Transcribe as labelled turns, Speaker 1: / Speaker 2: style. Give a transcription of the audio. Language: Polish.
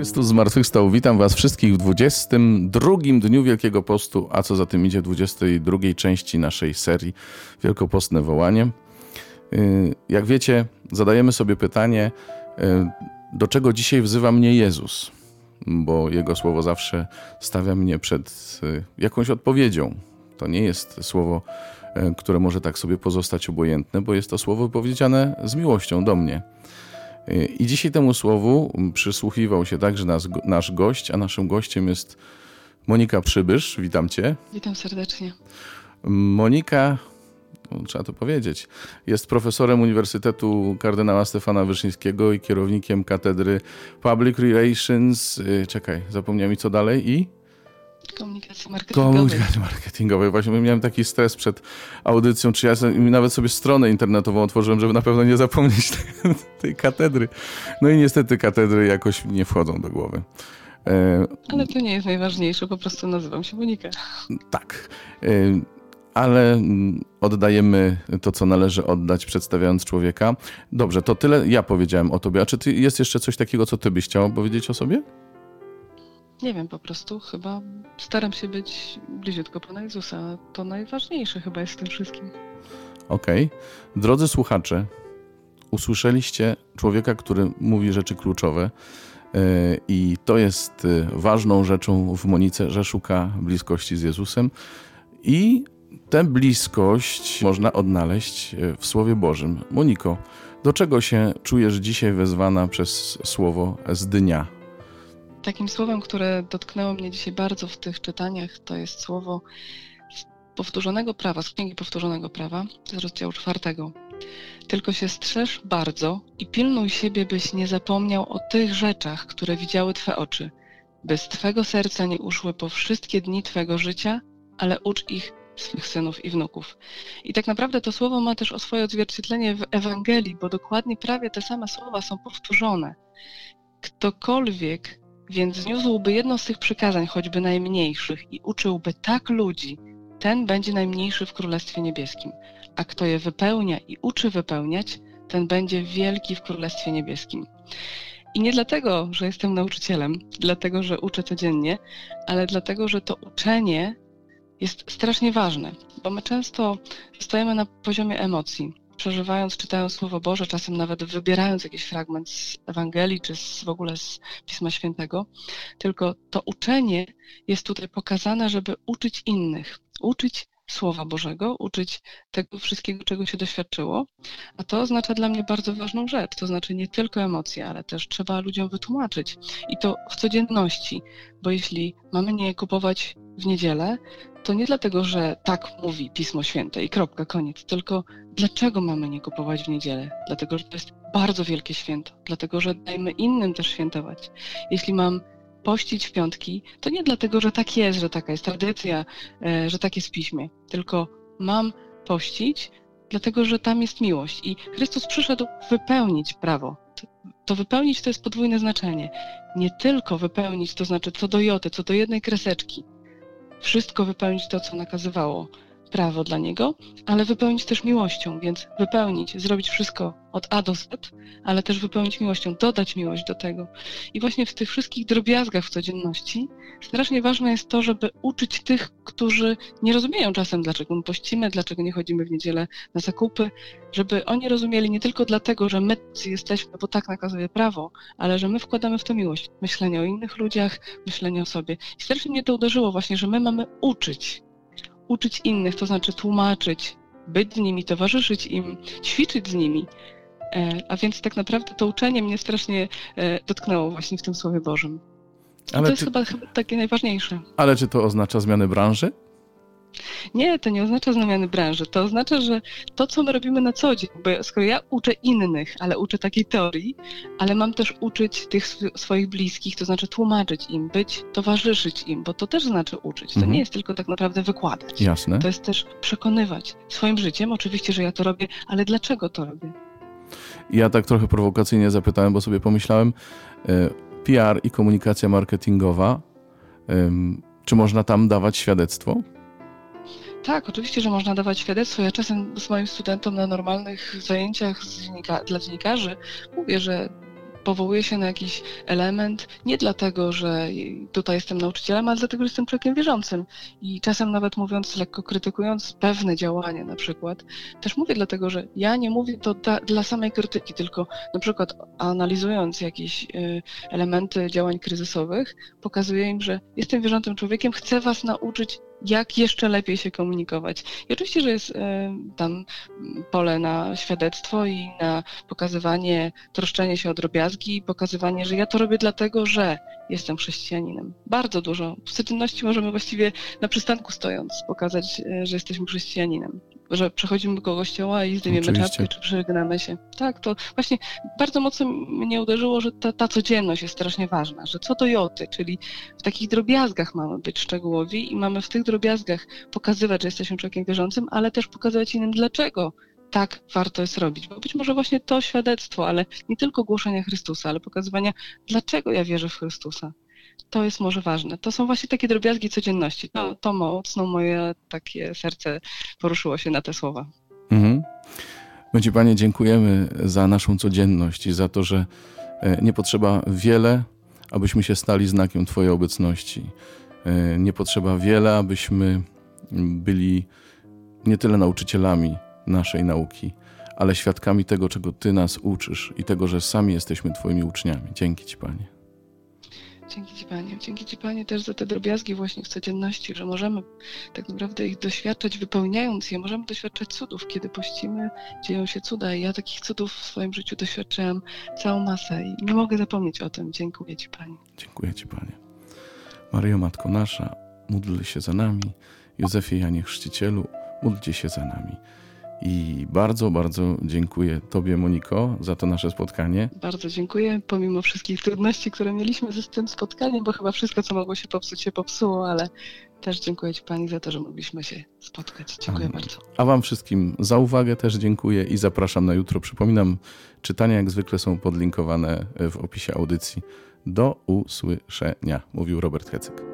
Speaker 1: Chrystus zmartwychwstał. Witam Was wszystkich w 22 dniu Wielkiego Postu, a co za tym idzie, 22 części naszej serii Wielkopostne Wołanie. Y, jak wiecie, zadajemy sobie pytanie, y, do czego dzisiaj wzywa mnie Jezus? Bo Jego słowo zawsze stawia mnie przed y, jakąś odpowiedzią. To nie jest słowo, które może tak sobie pozostać obojętne, bo jest to słowo wypowiedziane z miłością do mnie. I dzisiaj temu słowu przysłuchiwał się także nas, nasz gość, a naszym gościem jest Monika Przybysz. Witam Cię.
Speaker 2: Witam serdecznie.
Speaker 1: Monika, no, trzeba to powiedzieć, jest profesorem Uniwersytetu Kardynała Stefana Wyszyńskiego i kierownikiem katedry Public Relations. Y, czekaj, zapomniałem mi co dalej i
Speaker 2: Komunikacji marketingowej.
Speaker 1: Komunikacji marketingowej. Właśnie miałem taki stres przed audycją, czy ja nawet sobie stronę internetową otworzyłem, żeby na pewno nie zapomnieć tej, tej katedry. No i niestety katedry jakoś nie wchodzą do głowy.
Speaker 2: E, ale to nie jest najważniejsze, po prostu nazywam się Monika.
Speaker 1: Tak. E, ale mm, oddajemy to, co należy oddać, przedstawiając człowieka. Dobrze, to tyle ja powiedziałem o tobie. A czy ty, jest jeszcze coś takiego, co ty byś chciała powiedzieć o sobie?
Speaker 2: Nie wiem, po prostu chyba staram się być bliziutko Pana Jezusa. To najważniejsze chyba jest w tym wszystkim.
Speaker 1: Okej. Okay. Drodzy słuchacze, usłyszeliście człowieka, który mówi rzeczy kluczowe. E, I to jest e, ważną rzeczą w Monice, że szuka bliskości z Jezusem. I tę bliskość można odnaleźć e, w Słowie Bożym. Moniko, do czego się czujesz dzisiaj wezwana przez słowo z dnia?
Speaker 2: Takim słowem, które dotknęło mnie dzisiaj bardzo w tych czytaniach, to jest słowo powtórzonego prawa, z księgi powtórzonego prawa, z rozdziału czwartego. Tylko się strzeż bardzo i pilnuj siebie, byś nie zapomniał o tych rzeczach, które widziały Twe oczy, by z Twego serca nie uszły po wszystkie dni Twego życia, ale ucz ich swych synów i wnuków. I tak naprawdę to słowo ma też o swoje odzwierciedlenie w Ewangelii, bo dokładnie prawie te same słowa są powtórzone. Ktokolwiek więc zniósłby jedno z tych przykazań, choćby najmniejszych, i uczyłby tak ludzi, ten będzie najmniejszy w Królestwie Niebieskim. A kto je wypełnia i uczy wypełniać, ten będzie wielki w Królestwie Niebieskim. I nie dlatego, że jestem nauczycielem, dlatego, że uczę codziennie, ale dlatego, że to uczenie jest strasznie ważne, bo my często stajemy na poziomie emocji przeżywając, czytając Słowo Boże, czasem nawet wybierając jakiś fragment z Ewangelii czy z, w ogóle z Pisma Świętego, tylko to uczenie jest tutaj pokazane, żeby uczyć innych, uczyć Słowa Bożego, uczyć tego wszystkiego, czego się doświadczyło. A to oznacza dla mnie bardzo ważną rzecz, to znaczy nie tylko emocje, ale też trzeba ludziom wytłumaczyć. I to w codzienności, bo jeśli mamy nie kupować w niedzielę, to nie dlatego, że tak mówi Pismo Święte i kropka, koniec, tylko dlaczego mamy nie kupować w niedzielę? Dlatego, że to jest bardzo wielkie święto, dlatego, że dajmy innym też świętować. Jeśli mam pościć w piątki, to nie dlatego, że tak jest, że taka jest tradycja, e, że tak jest w piśmie, tylko mam pościć, dlatego, że tam jest miłość. I Chrystus przyszedł wypełnić prawo. To wypełnić to jest podwójne znaczenie. Nie tylko wypełnić, to znaczy co do joty, co do jednej kreseczki, wszystko wypełnić to, co nakazywało prawo dla niego, ale wypełnić też miłością, więc wypełnić, zrobić wszystko od A do Z, ale też wypełnić miłością, dodać miłość do tego. I właśnie w tych wszystkich drobiazgach w codzienności strasznie ważne jest to, żeby uczyć tych, którzy nie rozumieją czasem, dlaczego my pościmy, dlaczego nie chodzimy w niedzielę na zakupy, żeby oni rozumieli nie tylko dlatego, że my jesteśmy, bo tak nakazuje prawo, ale że my wkładamy w to miłość, myślenie o innych ludziach, myślenie o sobie. I strasznie mnie to uderzyło właśnie, że my mamy uczyć uczyć innych, to znaczy tłumaczyć, być z nimi, towarzyszyć im, ćwiczyć z nimi. E, a więc tak naprawdę to uczenie mnie strasznie e, dotknęło właśnie w tym Słowie Bożym. Ale to jest chyba, chyba takie najważniejsze.
Speaker 1: Ale czy to oznacza zmianę branży?
Speaker 2: Nie, to nie oznacza zmiany branży. To oznacza, że to, co my robimy na co dzień, bo skoro ja uczę innych, ale uczę takiej teorii, ale mam też uczyć tych swoich bliskich, to znaczy tłumaczyć im, być, towarzyszyć im, bo to też znaczy uczyć. To mhm. nie jest tylko tak naprawdę wykładać.
Speaker 1: Jasne.
Speaker 2: To jest też przekonywać swoim życiem. Oczywiście, że ja to robię, ale dlaczego to robię?
Speaker 1: Ja tak trochę prowokacyjnie zapytałem, bo sobie pomyślałem, e, PR i komunikacja marketingowa, czy można tam dawać świadectwo?
Speaker 2: Tak, oczywiście, że można dawać świadectwo. Ja czasem z moim studentom na normalnych zajęciach dziennika dla dziennikarzy mówię, że powołuję się na jakiś element, nie dlatego, że tutaj jestem nauczycielem, ale dlatego, że jestem człowiekiem wierzącym. I czasem nawet mówiąc, lekko krytykując pewne działania na przykład, też mówię dlatego, że ja nie mówię to da, dla samej krytyki, tylko na przykład analizując jakieś y, elementy działań kryzysowych, pokazuję im, że jestem wierzącym człowiekiem, chcę was nauczyć jak jeszcze lepiej się komunikować. I oczywiście, że jest e, tam pole na świadectwo i na pokazywanie, troszczenie się o drobiazgi i pokazywanie, że ja to robię dlatego, że jestem chrześcijaninem. Bardzo dużo. W codzienności możemy właściwie na przystanku stojąc pokazać, e, że jesteśmy chrześcijaninem że przechodzimy do kościoła i zdejmiemy Oczywiście. czapkę, czy przegnamy się. Tak, to właśnie bardzo mocno mnie uderzyło, że ta, ta codzienność jest strasznie ważna, że co to joty, czyli w takich drobiazgach mamy być szczegółowi i mamy w tych drobiazgach pokazywać, że jesteśmy człowiekiem wierzącym, ale też pokazywać innym, dlaczego tak warto jest robić. Bo być może właśnie to świadectwo, ale nie tylko głoszenia Chrystusa, ale pokazywania, dlaczego ja wierzę w Chrystusa to jest może ważne. To są właśnie takie drobiazgi codzienności. To, mocno moje takie serce poruszyło się na te słowa. Mhm.
Speaker 1: My Ci Panie dziękujemy za naszą codzienność i za to, że e, nie potrzeba wiele, abyśmy się stali znakiem Twojej obecności. E, nie potrzeba wiele, abyśmy byli nie tyle nauczycielami naszej nauki, ale świadkami tego, czego Ty nas uczysz i tego, że sami jesteśmy Twoimi uczniami. Dzięki Ci, Panie.
Speaker 2: Dzięki Ci Panie. Dzięki Ci Panie też za te drobiazgi właśnie w codzienności, że możemy tak naprawdę ich doświadczać, wypełniając je. Możemy doświadczać cudów. Kiedy pościmy, dzieją się cuda i ja takich cudów w swoim życiu doświadczyłam całą masę i nie mogę zapomnieć o tym. Dziękuję Ci Panie.
Speaker 1: Dziękuję Ci Panie. Maryjo Matko Nasza, módl się za nami. Józefie Janie Chrzcicielu, módlcie się za nami. I bardzo, bardzo dziękuję Tobie, Moniko, za to nasze spotkanie.
Speaker 2: Bardzo dziękuję, pomimo wszystkich trudności, które mieliśmy z tym spotkaniem, bo chyba wszystko, co mogło się popsuć, się popsuło, ale też dziękuję Ci Pani za to, że mogliśmy się spotkać. Dziękuję bardzo.
Speaker 1: A Wam wszystkim za uwagę też dziękuję i zapraszam na jutro. Przypominam, czytania jak zwykle są podlinkowane w opisie audycji. Do usłyszenia, mówił Robert Hecyk.